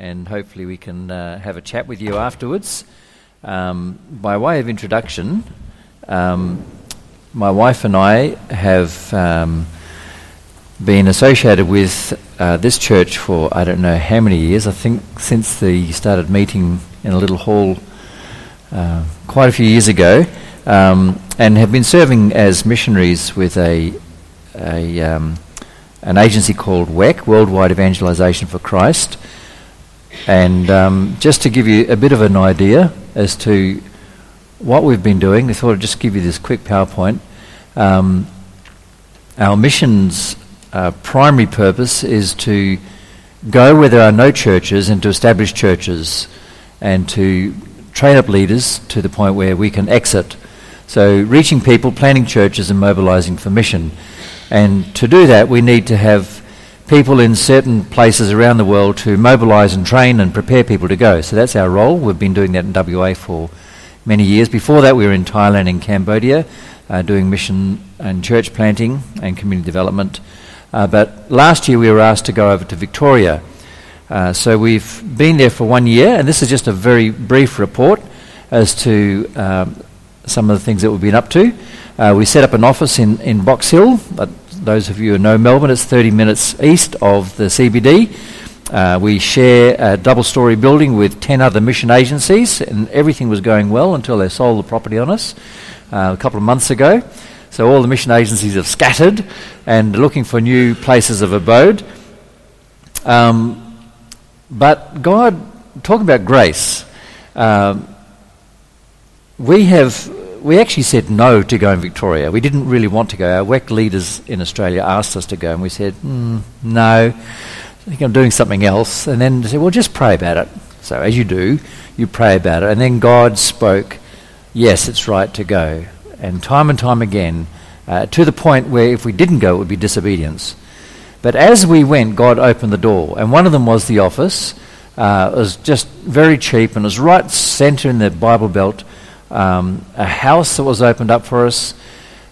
and hopefully we can uh, have a chat with you afterwards. Um, by way of introduction, um, my wife and I have um, been associated with uh, this church for I don't know how many years. I think since the started meeting in a little hall uh, quite a few years ago, um, and have been serving as missionaries with a, a um, an agency called WEC, Worldwide Evangelization for Christ. And um, just to give you a bit of an idea as to what we've been doing, I thought I'd just give you this quick PowerPoint. Um, our mission's uh, primary purpose is to go where there are no churches and to establish churches and to train up leaders to the point where we can exit. So, reaching people, planting churches, and mobilizing for mission. And to do that, we need to have people in certain places around the world to mobilise and train and prepare people to go. So that's our role. We've been doing that in WA for many years. Before that, we were in Thailand and Cambodia uh, doing mission and church planting and community development. Uh, but last year, we were asked to go over to Victoria. Uh, so we've been there for one year, and this is just a very brief report as to um, some of the things that we've been up to. Uh, we set up an office in, in Box Hill, but those of you who know Melbourne, it's 30 minutes east of the CBD. Uh, we share a double story building with 10 other mission agencies, and everything was going well until they sold the property on us uh, a couple of months ago. So all the mission agencies have scattered and looking for new places of abode. Um, but God, talking about grace. Um, we have we actually said no to going Victoria. We didn't really want to go. Our WEC leaders in Australia asked us to go, and we said, mm, no, I think I'm doing something else. And then they said, well, just pray about it. So, as you do, you pray about it. And then God spoke, yes, it's right to go. And time and time again, uh, to the point where if we didn't go, it would be disobedience. But as we went, God opened the door. And one of them was the office. Uh, it was just very cheap and it was right centre in the Bible Belt um, a house that was opened up for us,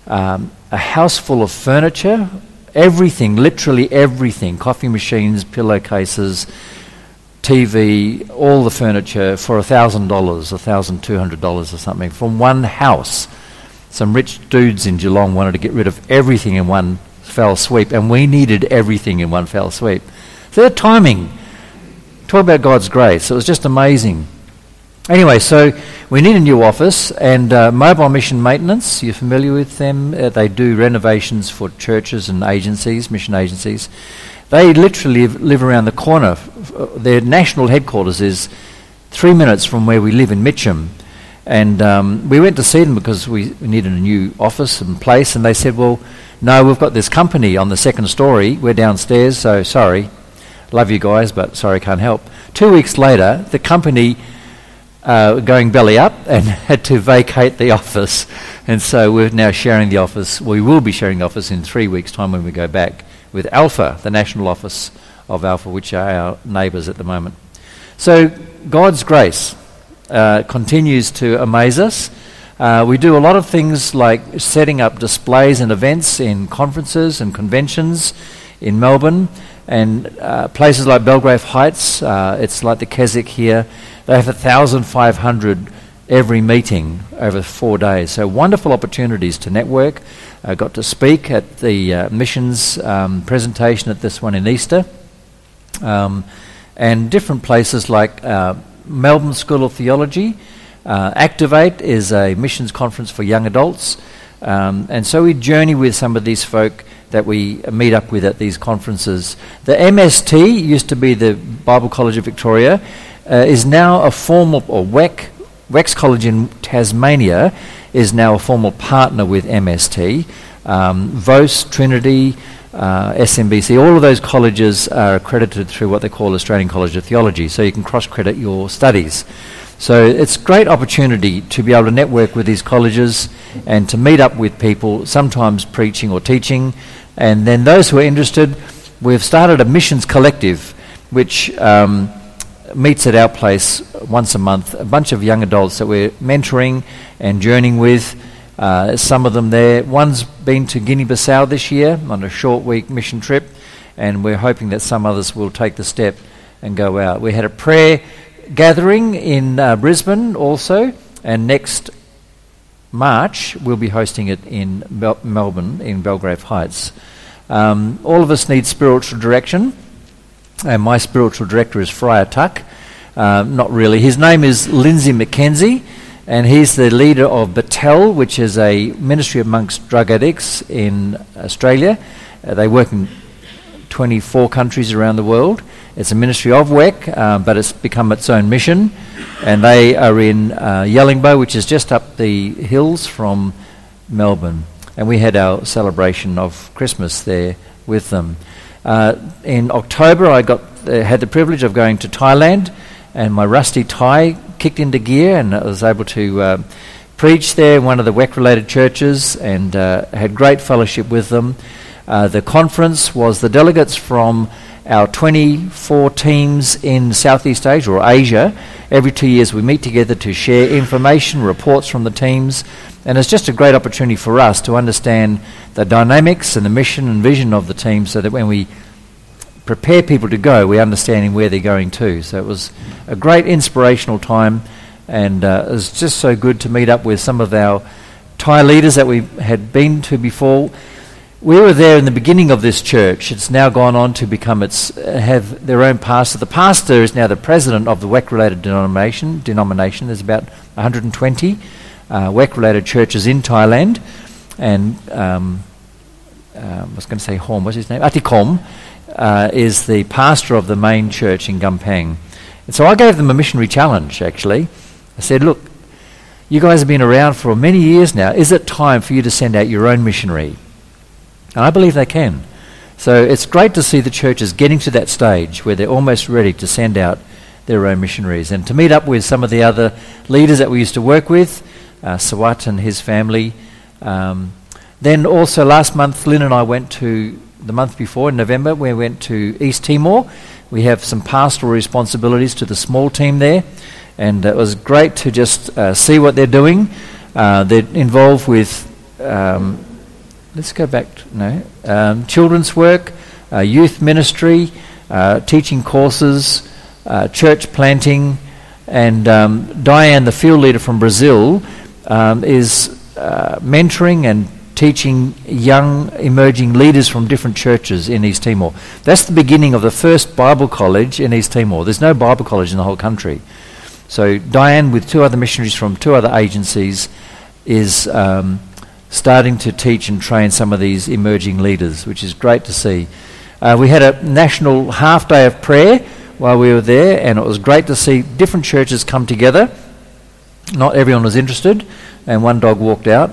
um, a house full of furniture, everything, literally everything coffee machines, pillowcases, TV, all the furniture for $1,000, $1,200 or something from one house. Some rich dudes in Geelong wanted to get rid of everything in one fell sweep, and we needed everything in one fell sweep. So their timing. Talk about God's grace. It was just amazing. Anyway, so we need a new office and uh, mobile mission maintenance. You're familiar with them? Uh, they do renovations for churches and agencies, mission agencies. They literally live, around the corner. Uh, their national headquarters is three minutes from where we live in Mitcham. And um, we went to see them because we needed a new office and place. And they said, Well, no, we've got this company on the second story. We're downstairs, so sorry. Love you guys, but sorry, can't help. Two weeks later, the company uh, going belly up and had to vacate the office. And so we're now sharing the office. We will be sharing the office in three weeks' time when we go back with Alpha, the national office of Alpha, which are our neighbours at the moment. So God's grace uh, continues to amaze us. Uh, we do a lot of things like setting up displays and events in conferences and conventions in Melbourne and uh, places like Belgrave Heights. Uh, it's like the Keswick here. They have 1,500 every meeting over four days. So wonderful opportunities to network. I got to speak at the uh, missions um, presentation at this one in Easter. Um, and different places like uh, Melbourne School of Theology. Uh, Activate is a missions conference for young adults. Um, and so we journey with some of these folk that we meet up with at these conferences. The MST used to be the Bible College of Victoria uh, is now a formal, or WEC, WEC's College in Tasmania is now a formal partner with MST. Um, Vose, Trinity, uh, SMBC, all of those colleges are accredited through what they call Australian College of Theology, so you can cross credit your studies. So it's a great opportunity to be able to network with these colleges and to meet up with people, sometimes preaching or teaching. And then those who are interested, we've started a missions collective, which um, meets at our place once a month, a bunch of young adults that we're mentoring and journeying with. Uh, some of them there. One's been to Guinea Bissau this year on a short week mission trip, and we're hoping that some others will take the step and go out. We had a prayer gathering in uh, Brisbane also, and next March we'll be hosting it in Mel- Melbourne, in Belgrave Heights. Um, all of us need spiritual direction, and my spiritual director is Friar Tuck. Uh, not really. His name is Lindsay McKenzie, and he's the leader of Betel, which is a ministry amongst drug addicts in Australia. Uh, they work in 24 countries around the world. It's a ministry of WEC, uh, but it's become its own mission. And they are in uh, Yellingbo, which is just up the hills from Melbourne. And we had our celebration of Christmas there with them. Uh, in October, I got uh, had the privilege of going to Thailand, and my rusty Thai kicked into gear, and I was able to uh, preach there in one of the WEC-related churches, and uh, had great fellowship with them. The conference was the delegates from our 24 teams in Southeast Asia or Asia. Every two years we meet together to share information, reports from the teams, and it's just a great opportunity for us to understand the dynamics and the mission and vision of the team so that when we prepare people to go, we understand where they're going to. So it was a great inspirational time, and uh, it was just so good to meet up with some of our Thai leaders that we had been to before. We were there in the beginning of this church. It's now gone on to become its have their own pastor. The pastor is now the president of the WEC-related denomination. Denomination there's about 120 uh, WEC-related churches in Thailand, and um, uh, I was going to say Hom. What's his name? Atikom uh, is the pastor of the main church in Gampang. And so I gave them a missionary challenge. Actually, I said, "Look, you guys have been around for many years now. Is it time for you to send out your own missionary?" And I believe they can. So it's great to see the churches getting to that stage where they're almost ready to send out their own missionaries. And to meet up with some of the other leaders that we used to work with, uh, Sawat and his family. Um, then also last month, Lynn and I went to, the month before, in November, we went to East Timor. We have some pastoral responsibilities to the small team there. And it was great to just uh, see what they're doing. Uh, they're involved with um, let's go back. To, no, um, children's work, uh, youth ministry, uh, teaching courses, uh, church planting, and um, Diane, the field leader from Brazil, um, is uh, mentoring and teaching young emerging leaders from different churches in East Timor. That's the beginning of the first Bible college in East Timor. There's no Bible college in the whole country. So Diane, with two other missionaries from two other agencies, is um, starting to teach and train some of these emerging leaders, which is great to see. Uh, we had a national half day of prayer while we were there, and it was great to see different churches come together. Not everyone was interested, and one dog walked out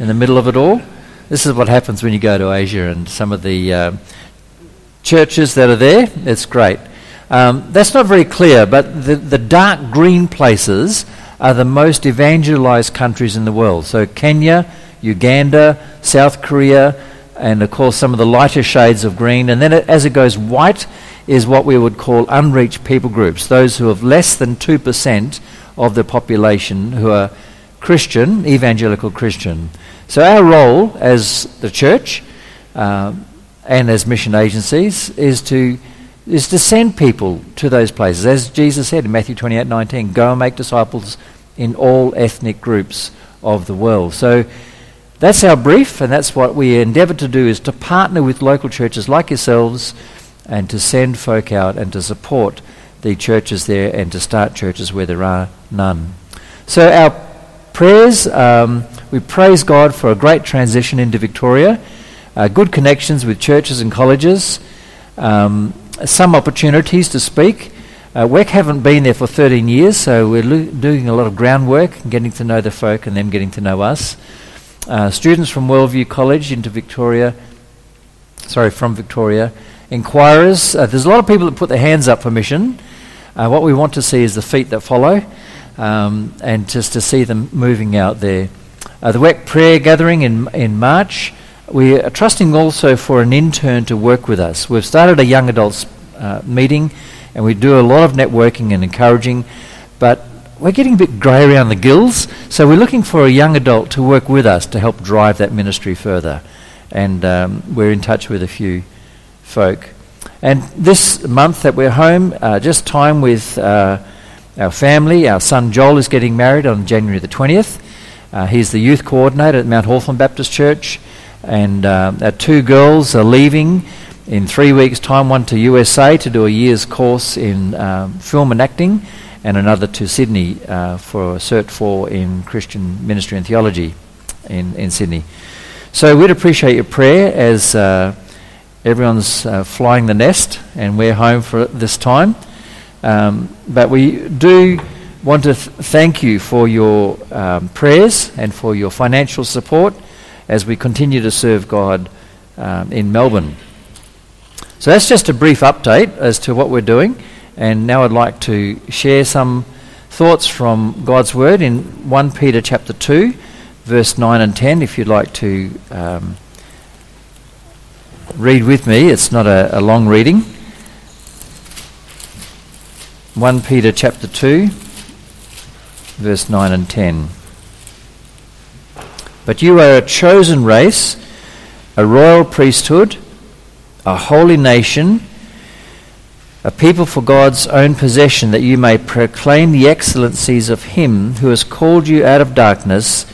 in the middle of it all. This is what happens when you go to Asia and some of the uh, churches that are there. It's great. Um, that's not very clear, but the, the dark green places are the most evangelized countries in the world. So Kenya, Uganda, South Korea, and of course some of the lighter shades of green. And then it, as it goes white is what we would call unreached people groups, those who have less than 2% of the population who are Christian, evangelical Christian. So our role as the church um, and as mission agencies is to is to send people to those places. As Jesus said in Matthew 28 19, go and make disciples in all ethnic groups of the world. So that's our brief, and that's what we endeavour to do is to partner with local churches like yourselves and to send folk out and to support the churches there and to start churches where there are none. So, our prayers um, we praise God for a great transition into Victoria, uh, good connections with churches and colleges, um, some opportunities to speak. Uh, WEC haven't been there for 13 years, so we're lo- doing a lot of groundwork and getting to know the folk and them getting to know us uh, students from Worldview College into Victoria, sorry, from Victoria, inquirers. Uh, there's a lot of people that put their hands up for mission. Uh, what we want to see is the feet that follow, um, and just to see them moving out there. Uh, the WEC prayer gathering in, in March, we are trusting also for an intern to work with us. We've started a young adults uh, meeting, and we do a lot of networking and encouraging, we're getting a bit grey around the gills, so we're looking for a young adult to work with us to help drive that ministry further. And um, we're in touch with a few folk. And this month that we're home, uh, just time with uh, our family. Our son Joel is getting married on January the 20th. Uh, he's the youth coordinator at Mount Hawthorn Baptist Church. And uh, our two girls are leaving in three weeks' time, one to USA to do a year's course in um, film and acting, and another to Sydney uh, for a Cert 4 in Christian Ministry and Theology in, in Sydney. So we'd appreciate your prayer as uh, everyone's uh, flying the nest and we're home for this time. Um, but we do want to th- thank you for your um, prayers and for your financial support as we continue to serve God um, in Melbourne. So that's just a brief update as to what we're doing. And now I'd like to share some thoughts from God's Word in 1 Peter chapter 2, verse 9 and 10, if you'd like to um, read with me. It's not a, a long reading. 1 Peter chapter 2, verse 9 and 10. But you are a chosen race, a royal priesthood a holy nation, a people for God's own possession, that you may proclaim the excellencies of Him who has called you out of darkness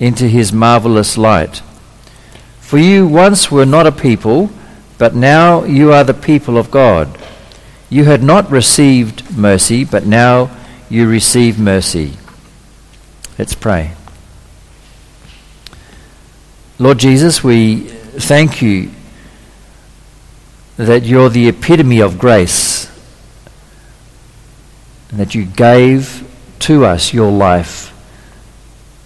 into His marvelous light. For you once were not a people, but now you are the people of God. You had not received mercy, but now you receive mercy. Let's pray. Lord Jesus, we thank you that you're the epitome of grace and that you gave to us your life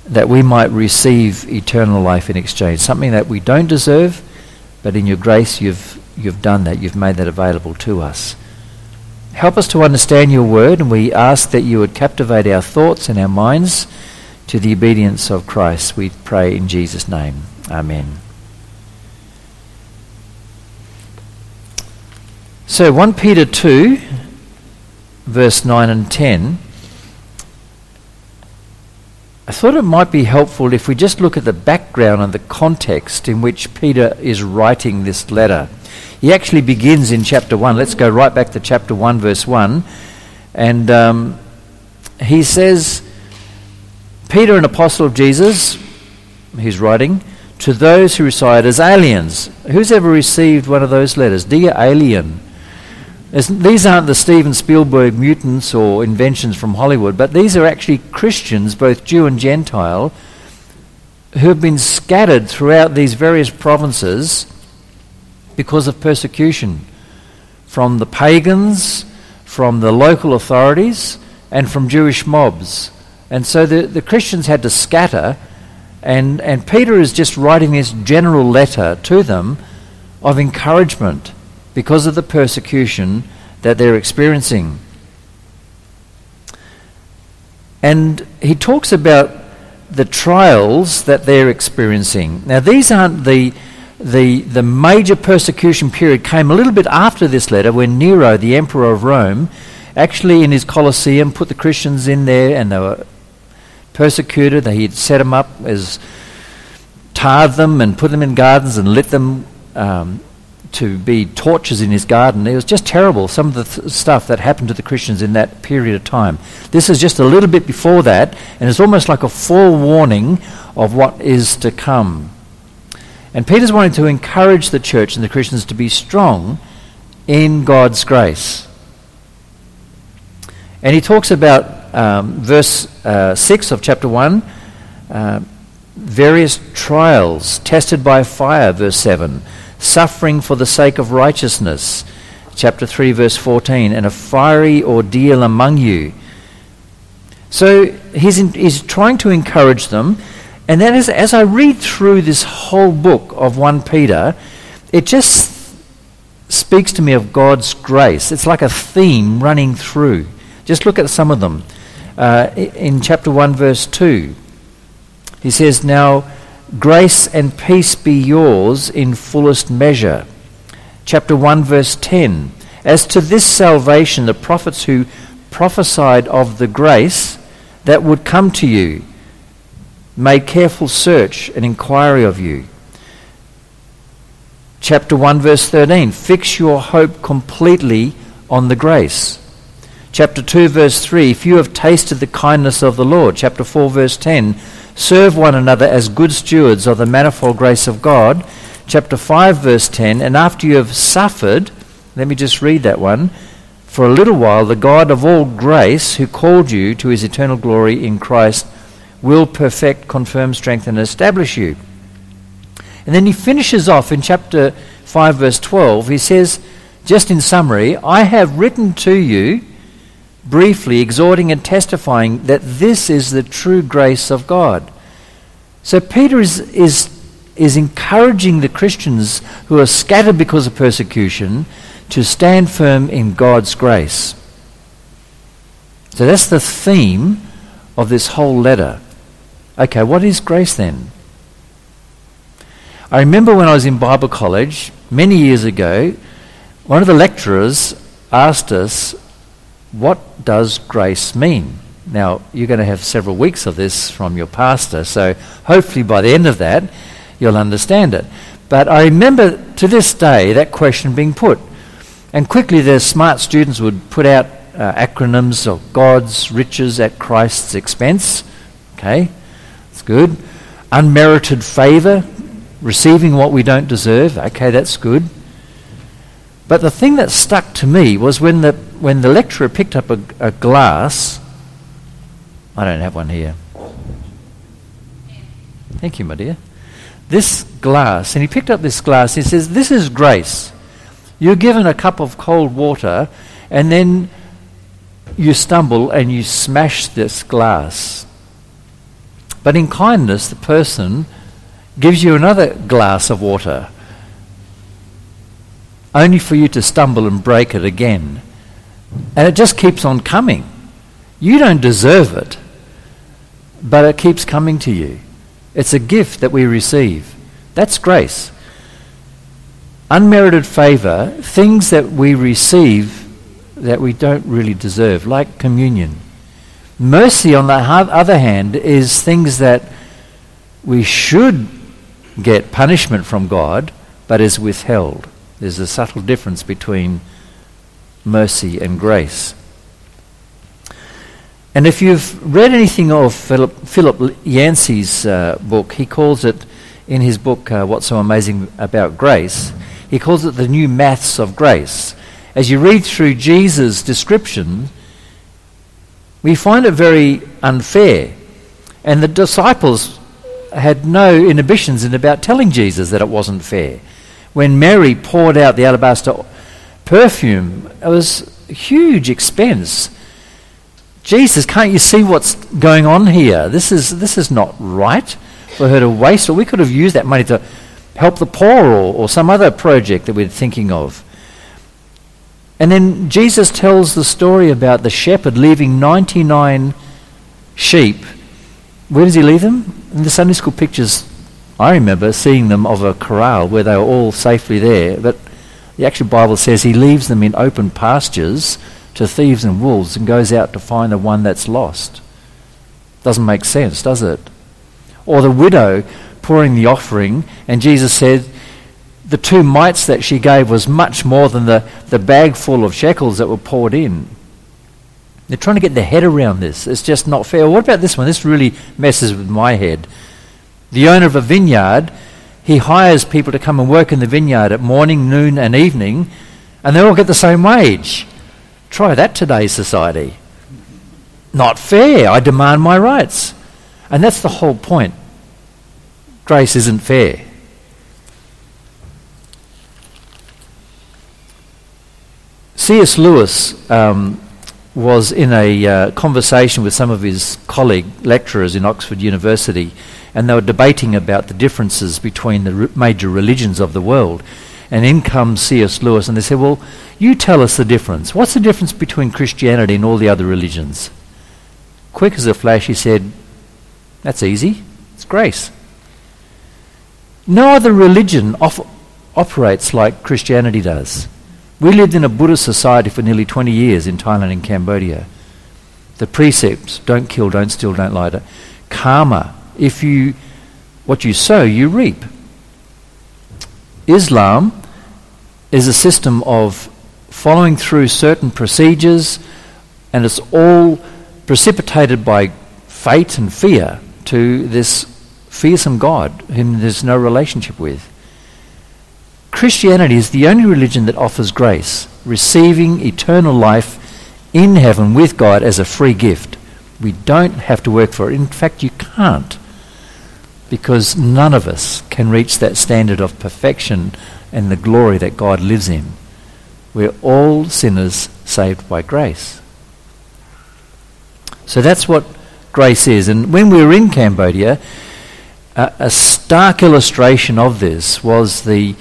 that we might receive eternal life in exchange. Something that we don't deserve, but in your grace you've, you've done that. You've made that available to us. Help us to understand your word, and we ask that you would captivate our thoughts and our minds to the obedience of Christ. We pray in Jesus' name. Amen. So 1 Peter 2, verse 9 and 10. I thought it might be helpful if we just look at the background and the context in which Peter is writing this letter. He actually begins in chapter 1. Let's go right back to chapter 1, verse 1. And um, he says, Peter, an apostle of Jesus, he's writing, to those who reside as aliens. Who's ever received one of those letters? Dear alien, these aren't the Steven Spielberg mutants or inventions from Hollywood, but these are actually Christians, both Jew and Gentile, who have been scattered throughout these various provinces because of persecution from the pagans, from the local authorities, and from Jewish mobs. And so the, the Christians had to scatter, and, and Peter is just writing this general letter to them of encouragement because of the persecution that they're experiencing. And he talks about the trials that they're experiencing. Now, these aren't the, the, the major persecution period came a little bit after this letter when Nero, the emperor of Rome, actually in his Colosseum put the Christians in there and they were persecuted. He had set them up as tarred them and put them in gardens and lit them um, to be tortures in his garden. It was just terrible, some of the th- stuff that happened to the Christians in that period of time. This is just a little bit before that, and it's almost like a forewarning of what is to come. And Peter's wanting to encourage the church and the Christians to be strong in God's grace. And he talks about um, verse uh, 6 of chapter 1. Uh, various trials tested by fire, verse 7 suffering for the sake of righteousness. Chapter 3, verse 14, and a fiery ordeal among you. So he's, in, he's trying to encourage them. And then as, as I read through this whole book of 1 Peter, it just speaks to me of God's grace. It's like a theme running through. Just look at some of them. Uh, in chapter 1, verse 2, he says, Now Grace and peace be yours in fullest measure. Chapter 1, verse 10. As to this salvation, the prophets who prophesied of the grace that would come to you made careful search and inquiry of you. Chapter 1, verse 13 Fix your hope completely on the grace. Chapter 2, verse 3 If you have tasted the kindness of the Lord. Chapter 4, verse 10 Serve one another as good stewards of the manifold grace of God. Chapter 5, verse 10 And after you have suffered, let me just read that one. For a little while, the God of all grace, who called you to his eternal glory in Christ, will perfect, confirm, strengthen, and establish you. And then he finishes off in chapter 5, verse 12. He says, just in summary, I have written to you briefly, exhorting and testifying that this is the true grace of God. So Peter is, is, is encouraging the Christians who are scattered because of persecution to stand firm in God's grace. So that's the theme of this whole letter. Okay, what is grace then? I remember when I was in Bible college many years ago, one of the lecturers asked us, What does grace mean? Now, you're going to have several weeks of this from your pastor, so hopefully by the end of that, you'll understand it. But I remember to this day that question being put. And quickly, the smart students would put out uh, acronyms of God's riches at Christ's expense. Okay, it's good. Unmerited favor, receiving what we don't deserve. Okay, that's good. But the thing that stuck to me was when the, when the lecturer picked up a, a glass. I don't have one here. Thank you, my dear. This glass, and he picked up this glass, he says, This is grace. You're given a cup of cold water, and then you stumble and you smash this glass. But in kindness, the person gives you another glass of water, only for you to stumble and break it again. And it just keeps on coming. You don't deserve it, but it keeps coming to you. It's a gift that we receive. That's grace. Unmerited favour, things that we receive that we don't really deserve, like communion. Mercy, on the other hand, is things that we should get punishment from God, but is withheld. There's a subtle difference between mercy and grace. And if you've read anything of Philip, Philip Yancey's uh, book, he calls it, in his book, uh, What's So Amazing About Grace, he calls it the new maths of grace. As you read through Jesus' description, we find it very unfair. And the disciples had no inhibitions in about telling Jesus that it wasn't fair. When Mary poured out the alabaster perfume, it was a huge expense. Jesus, can't you see what's going on here? This is, this is not right for her to waste, or we could have used that money to help the poor or, or some other project that we're thinking of. And then Jesus tells the story about the shepherd leaving 99 sheep where does he leave them? In the Sunday school pictures, I remember seeing them of a corral where they were all safely there, but the actual Bible says he leaves them in open pastures to thieves and wolves and goes out to find the one that's lost. Doesn't make sense, does it? Or the widow pouring the offering, and Jesus said the two mites that she gave was much more than the, the bag full of shekels that were poured in. They're trying to get their head around this. It's just not fair. What about this one? This really messes with my head. The owner of a vineyard, he hires people to come and work in the vineyard at morning, noon, and evening, and they all get the same wage. Try that today's society. Not fair. I demand my rights. And that's the whole point. Grace isn't fair. C.S. Lewis um, was in a uh, conversation with some of his colleague lecturers in Oxford University, and they were debating about the differences between the re- major religions of the world. And in comes C.S. Lewis, and they said, Well, you tell us the difference. What's the difference between Christianity and all the other religions? Quick as a flash, he said, That's easy. It's grace. No other religion op- operates like Christianity does. We lived in a Buddhist society for nearly 20 years in Thailand and Cambodia. The precepts don't kill, don't steal, don't lie. Karma, if you what you sow, you reap. Islam is a system of following through certain procedures, and it's all precipitated by fate and fear to this fearsome God whom there's no relationship with. Christianity is the only religion that offers grace, receiving eternal life in heaven with God as a free gift. We don't have to work for it. In fact, you can't. Because none of us can reach that standard of perfection and the glory that God lives in. We're all sinners saved by grace. So that's what grace is. And when we were in Cambodia, a, stark illustration of this was the.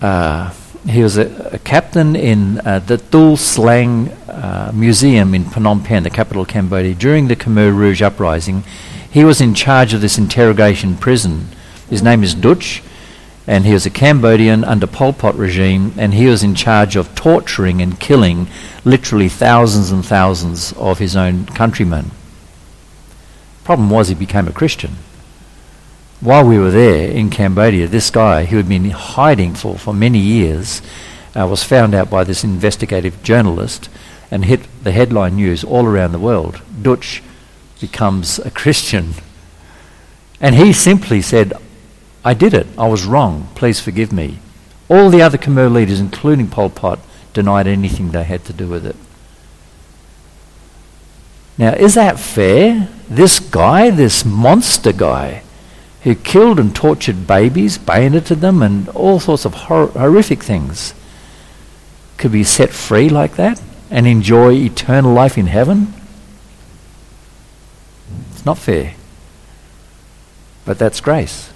Uh, he was a, a, captain in uh, the Tuol Sleng uh, Museum in Phnom Penh, the capital of Cambodia, during the Khmer Rouge uprising. He was in charge of this interrogation prison. His name is Duch, and he was a Cambodian under Pol Pot regime, and he was in charge of torturing and killing literally thousands and thousands of his own countrymen. Problem was, he became a Christian. While we were there in Cambodia, this guy, who had been hiding for, for many years, uh, was found out by this investigative journalist and hit the headline news all around the world. Duch becomes a Christian. And he simply said, I did it. I was wrong. Please forgive me. All the other Khmer leaders, including Pol Pot, denied anything they had to do with it. Now, is that fair? This guy, this monster guy, who killed and tortured babies, bayoneted them, and all sorts of hor- horrific things, could be set free like that and enjoy eternal life in heaven? It's not fair. But that's grace.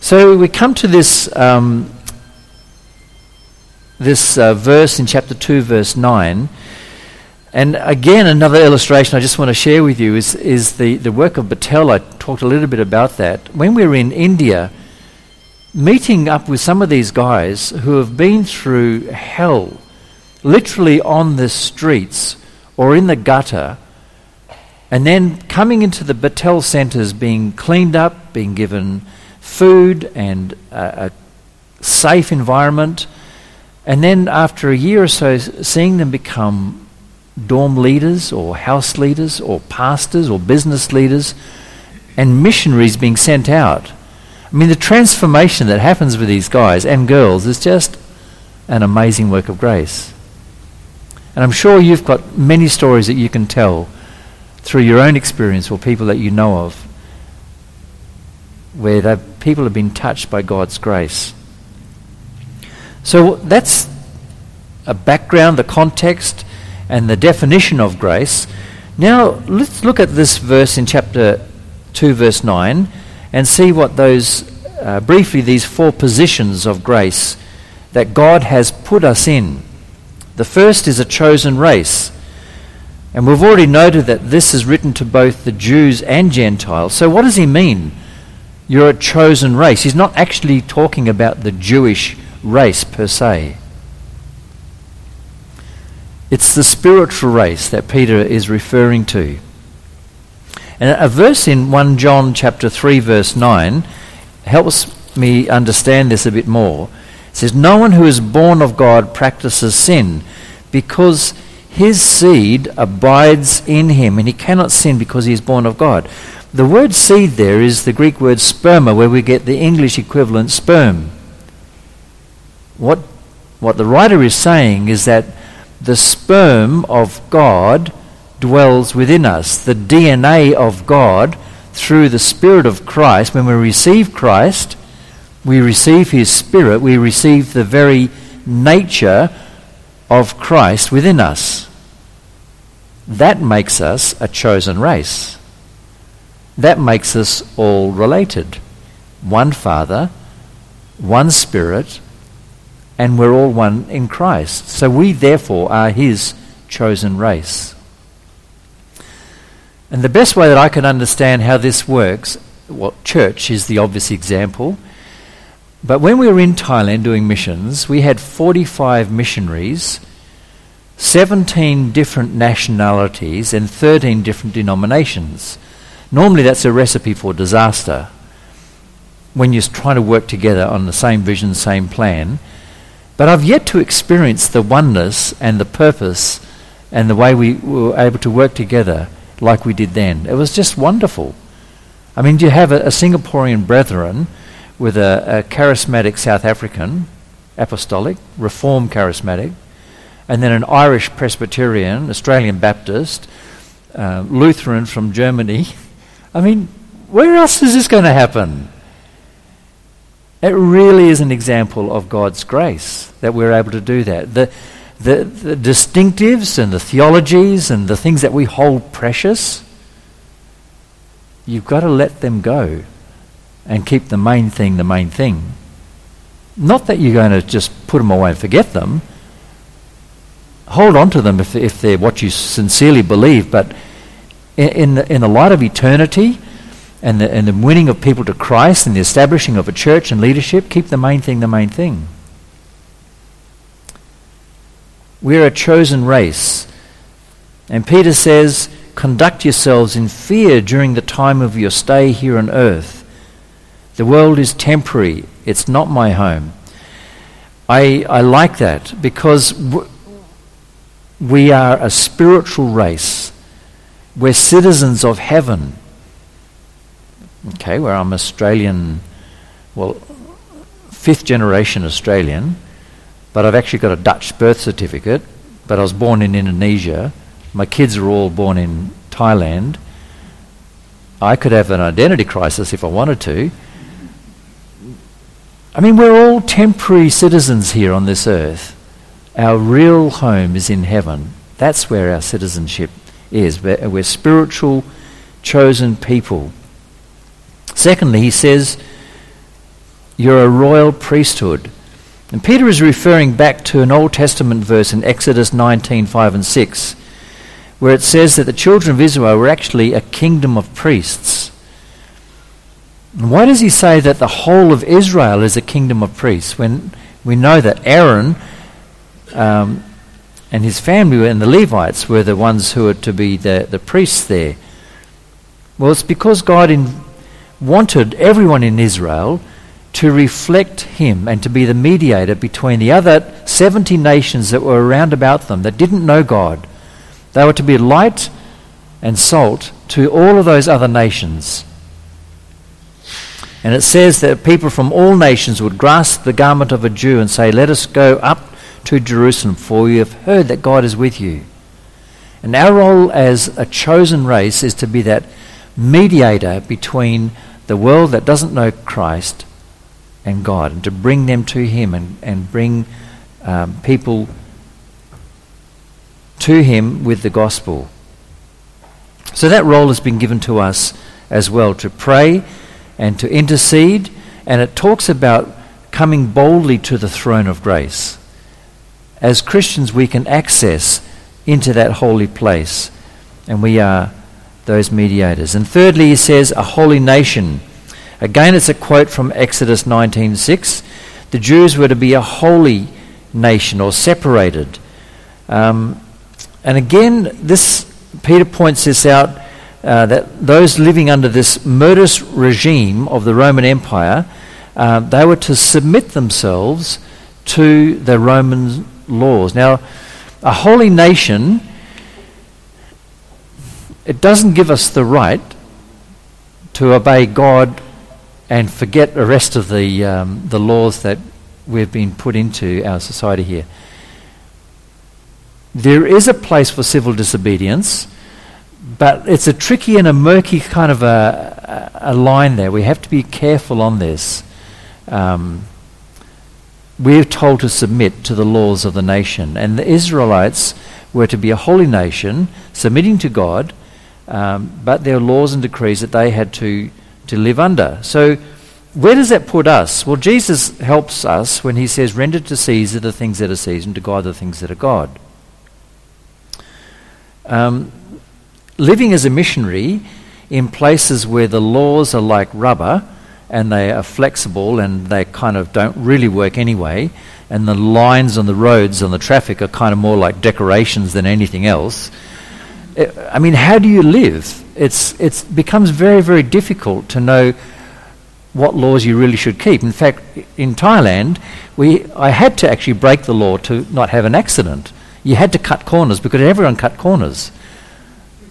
So we come to this, um, this uh, verse in chapter 2, verse 9. And again, another illustration I just want to share with you is, is the, the work of Betel. I talked a little bit about that. When we were in India, meeting up with some of these guys who have been through hell, literally on the streets or in the gutter, and then coming into the Betel centres, being cleaned up, being given food and a, a safe environment. And then after a year or so, seeing them become dorm leaders or house leaders or pastors or business leaders and missionaries being sent out. I mean, the transformation that happens with these guys and girls is just an amazing work of grace. And I'm sure you've got many stories that you can tell through your own experience or people that you know of where people have been touched by God's grace. So that's a background, the context, and the definition of grace. Now let's look at this verse in chapter 2, verse 9, and see what those, uh, briefly, these four positions of grace that God has put us in. The first is a chosen race. And we've already noted that this is written to both the Jews and Gentiles. So, what does he mean you're a chosen race. He's not actually talking about the Jewish race per se. It's the spiritual race that Peter is referring to. And a verse in 1 John chapter 3 verse 9 helps me understand this a bit more. It says no one who is born of God practices sin because his seed abides in him and he cannot sin because he is born of God. The word seed there is the Greek word sperma, where we get the English equivalent sperm. What, what the writer is saying is that the sperm of God dwells within us. The DNA of God, through the Spirit of Christ, when we receive Christ, we receive His Spirit, we receive the very nature of Christ within us. That makes us a chosen race. That makes us all related. One Father, one Spirit, and we're all one in Christ. So we, therefore, are His chosen race. And the best way that I can understand how this works, well, church is the obvious example. But when we were in Thailand doing missions, we had 45 missionaries, 17 different nationalities, and 13 different denominations. Normally, that's a recipe for disaster. when you're trying to work together on the same vision, same plan. But I've yet to experience the oneness and the purpose and the way we were able to work together like we did then. It was just wonderful. I mean, do you have a, a Singaporean brethren with a, a charismatic South African, apostolic, reformed charismatic, and then an Irish Presbyterian, Australian Baptist, uh, Lutheran from Germany. I mean, where else is this going to happen? It really is an example of God's grace that we're able to do that. The, the, the distinctives and the theologies and the things that we hold precious, you've got to let them go and keep the main thing the main thing. Not that you're going to just put them away and forget them. Hold on to them if, if they're what you sincerely believe, but in, in, the, in the light of eternity, and the, and the winning of people to Christ and the establishing of a church and leadership, keep the main thing the main thing. We're a chosen race. And Peter says, conduct yourselves in fear during the time of your stay here on earth. The world is temporary, it's not my home. I, I like that because we are a spiritual race. We're citizens of heaven okay, where I'm Australian, well, fifth generation Australian, but I've actually got a Dutch birth certificate, but I was born in Indonesia. My kids are all born in Thailand. I could have an identity crisis if I wanted to. I mean, we're all temporary citizens here on this earth. Our real home is in heaven. That's where our citizenship is. We're, we're spiritual, chosen people. Secondly, he says, You're a royal priesthood. And Peter is referring back to an Old Testament verse in Exodus 19 5 and 6, where it says that the children of Israel were actually a kingdom of priests. Why does he say that the whole of Israel is a kingdom of priests when we know that Aaron um, and his family and the Levites were the ones who were to be the, the priests there? Well, it's because God in, wanted everyone in Israel to reflect him and to be the mediator between the other 70 nations that were around about them that didn't know God. They were to be light and salt to all of those other nations. And it says that people from all nations would grasp the garment of a Jew and say, Let us go up to Jerusalem, for you have heard that God is with you. And our role as a chosen race is to be that mediator between the world that doesn't know Christ and God, and to bring them to Him and, and bring um, people to Him with the gospel. So that role has been given to us as well to pray and to intercede, and it talks about coming boldly to the throne of grace. As Christians, we can access into that holy place, and we are those mediators. And thirdly, he says, a holy nation. Again, it's a quote from Exodus 19:6. The Jews were to be a holy nation or separated. Um, and again, this Peter points this out uh, that those living under this murderous regime of the Roman Empire, uh, they were to submit themselves to the Roman laws. Now, a holy nation it doesn't give us the right to obey God and forget the rest of the, um, the laws that we've been put into our society here. There is a place for civil disobedience, but it's a tricky and a murky kind of a, a, line there. We have to be careful on this. Um, we're told to submit to the laws of the nation, and the Israelites were to be a holy nation, submitting to God um, but there are laws and decrees that they had to, to live under. So, where does that put us? Well, Jesus helps us when he says, Render to Caesar the things that are Caesar, and to God the things that are God. Um, living as a missionary in places where the laws are like rubber and they are flexible and they kind of don't really work anyway, and the lines on the roads and the traffic are kind of more like decorations than anything else eh, I mean, how do you live? It's, it becomes very, very difficult to know what laws you really should keep. In fact, in Thailand, we, I had to actually break the law to not have an accident. You had to cut corners because everyone cut corners.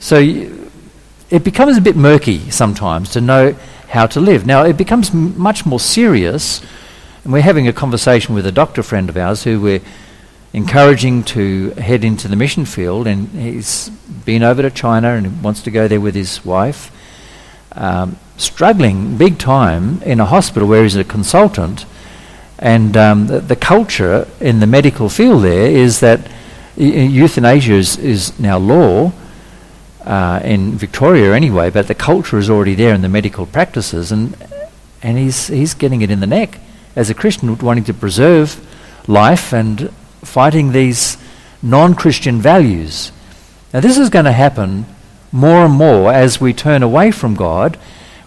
So it becomes a bit murky sometimes to know how to live. Now, it becomes m- much more serious, and we're having a conversation with a doctor friend of ours who we're encouraging to head into the mission field, and he's been over to China and wants to go there with his wife. Um, struggling big time in a hospital where he's a consultant, and um, the, the, culture in the medical field there is that euthanasia is, is now law uh, in Victoria anyway, but the culture is already there in the medical practices, and and he's he's getting it in the neck as a Christian, wanting to preserve life and fighting these non-Christian values. Now, this is going to happen more and more as we turn away from God.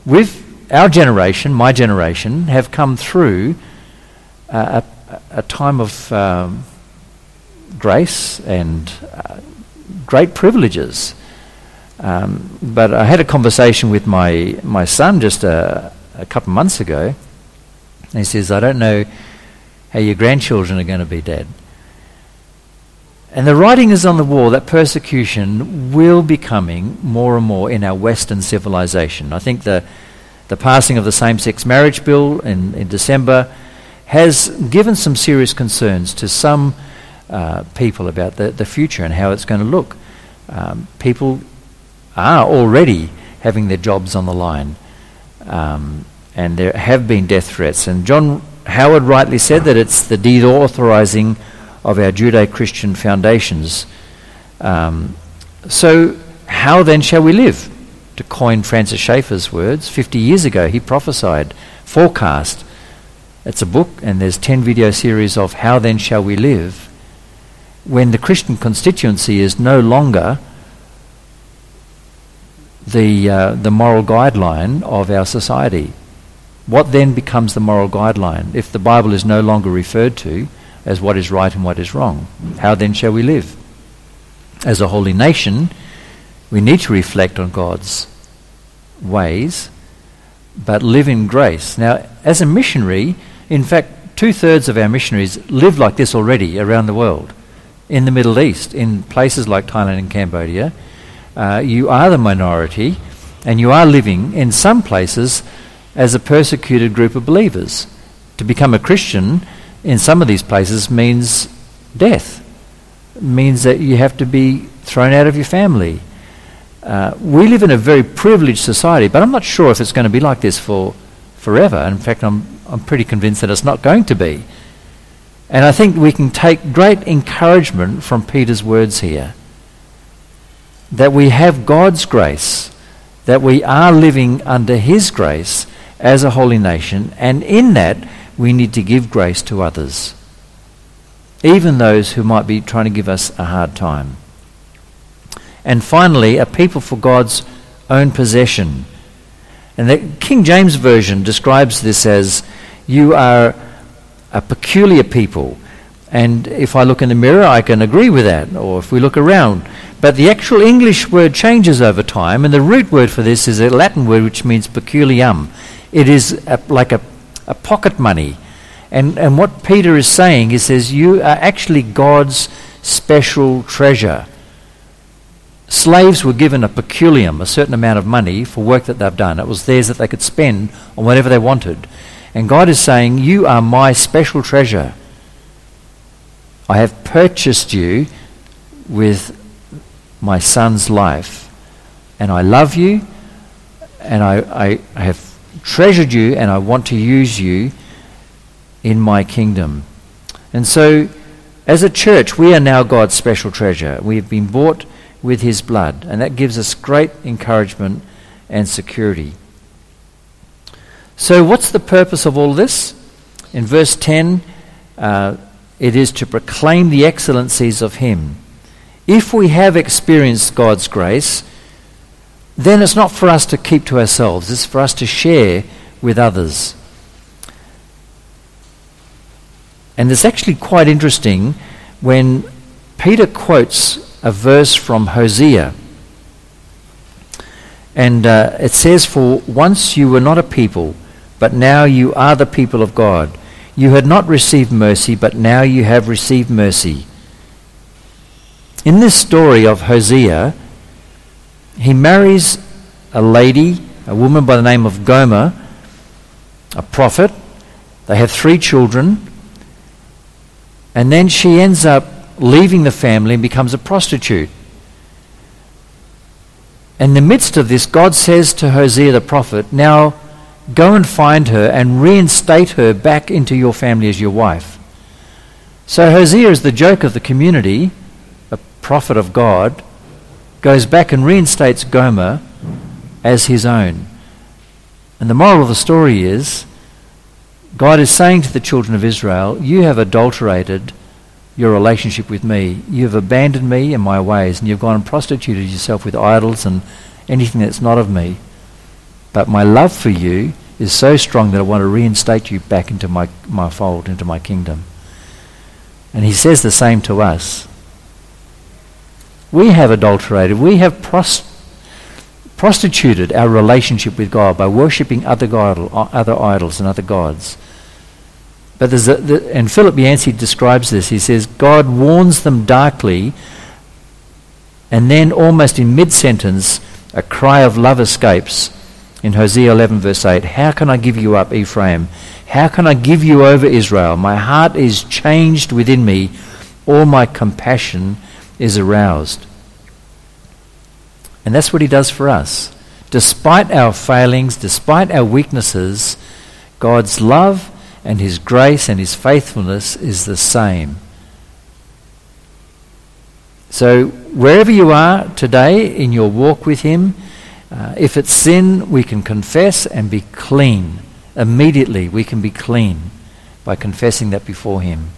With our generation, my generation, have come through uh, a, a, time of um, grace and uh, great privileges. Um, but I had a conversation with my, my son just a, a couple of months ago. And he says, I don't know how your grandchildren are going to be dead. And the writing is on the wall that persecution will be coming more and more in our Western civilization. I think the, the passing of the same sex marriage bill in, in December has given some serious concerns to some uh, people about the, the future and how it's going to look. Um, people are already having their jobs on the line, um, and there have been death threats. And John Howard rightly said that it's the deauthorizing of our Judeo Christian foundations. Um, so, how then shall we live? To coin Francis Schaeffer's words, 50 years ago he prophesied, forecast. It's a book, and there's 10 video series of How Then Shall We Live, when the Christian constituency is no longer the, uh, the moral guideline of our society. What then becomes the moral guideline if the Bible is no longer referred to as what is right and what is wrong. How then shall we live? As a holy nation, we need to reflect on God's ways, but live in grace. Now, as a missionary, in fact, two thirds of our missionaries live like this already around the world. In the Middle East, in places like Thailand and Cambodia, uh, you are the minority, and you are living in some places as a persecuted group of believers. To become a Christian in some of these places means death, means that you have to be thrown out of your family. Uh, we live in a very privileged society, but I'm not sure if it's going to be like this for forever. In fact, I'm, I'm pretty convinced that it's not going to be. And I think we can take great encouragement from Peter's words here that we have God's grace, that we are living under His grace as a holy nation, and in that we need to give grace to others, even those who might be trying to give us a hard time. And finally, a people for God's own possession. And the King James Version describes this as you are a peculiar people. And if I look in the mirror, I can agree with that, or if we look around. But the actual English word changes over time, and the root word for this is a Latin word which means peculium. It is a, like a a pocket money. And, and what Peter is saying, he says, You are actually God's special treasure. Slaves were given a peculium, a certain amount of money for work that they've done. It was theirs that they could spend on whatever they wanted. And God is saying, You are my special treasure. I have purchased you with my son's life. And I love you, and I, I, I have treasured you and I want to use you in my kingdom. And so, as a church, we are now God's special treasure. We have been bought with his blood, and that gives us great encouragement and security. So, what's the purpose of all this? In verse 10, uh, it is to proclaim the excellencies of him. If we have experienced God's grace, then it's not for us to keep to ourselves, it's for us to share with others. And it's actually quite interesting when Peter quotes a verse from Hosea. And uh, it says, For once you were not a people, but now you are the people of God. You had not received mercy, but now you have received mercy. In this story of Hosea, he marries a lady, a woman by the name of Gomer, a prophet. They have three children. And then she ends up leaving the family and becomes a prostitute. In the midst of this, God says to Hosea the prophet, Now go and find her and reinstate her back into your family as your wife. So Hosea is the joke of the community, prophet of God, goes back and reinstates Gomer as his own. And the moral of the story is God is saying to the children of Israel, You have adulterated your relationship with me. You have abandoned me and my ways, and you've gone and prostituted yourself with idols and anything that's not of me. But my love for you is so strong that I want to reinstate you back into my, my fold, into my kingdom. And he says the same to us. We have adulterated, we have prost- prostituted our relationship with God by worshipping other, God, other idols and other gods. But there's a, the, and Philip Yancey describes this. He says, God warns them darkly, and then almost in mid sentence, a cry of love escapes in Hosea 11, verse 8 How can I give you up, Ephraim? How can I give you over, Israel? My heart is changed within me, all my compassion is aroused. And that's what he does for us. Despite our failings, despite our weaknesses, God's love and his grace and his faithfulness is the same. So, wherever you are today in your walk with him, uh, if it's sin, we can confess and be clean. Immediately, we can be clean by confessing that before him.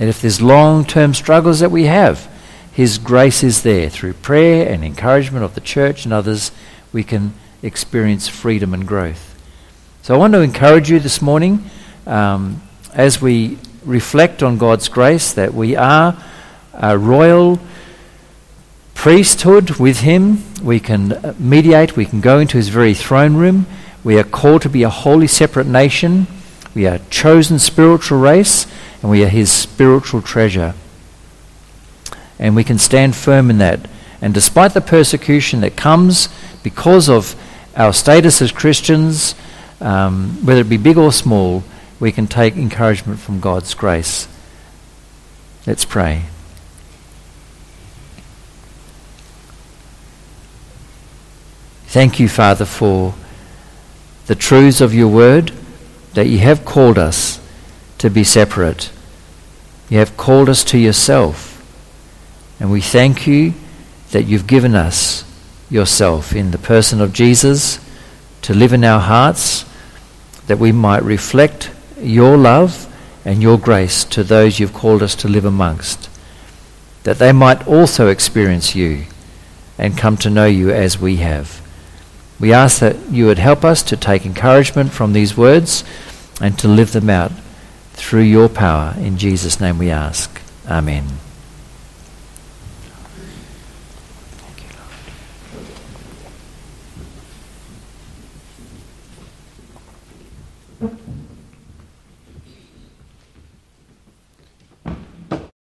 And if there's long term struggles that we have, his grace is there. Through prayer and encouragement of the church and others, we can experience freedom and growth. So I want to encourage you this morning um, as we reflect on God's grace that we are a royal priesthood with Him. We can mediate, we can go into His very throne room. We are called to be a holy, separate nation. We are a chosen spiritual race, and we are His spiritual treasure. And we can stand firm in that. And despite the persecution that comes because of our status as Christians, um, whether it be big or small, we can take encouragement from God's grace. Let's pray. Thank you, Father, for the truths of your word, that you have called us to be separate. You have called us to yourself. And we thank you that you've given us yourself in the person of Jesus to live in our hearts that we might reflect your love and your grace to those you've called us to live amongst, that they might also experience you and come to know you as we have. We ask that you would help us to take encouragement from these words and to live them out through your power. In Jesus' name we ask. Amen.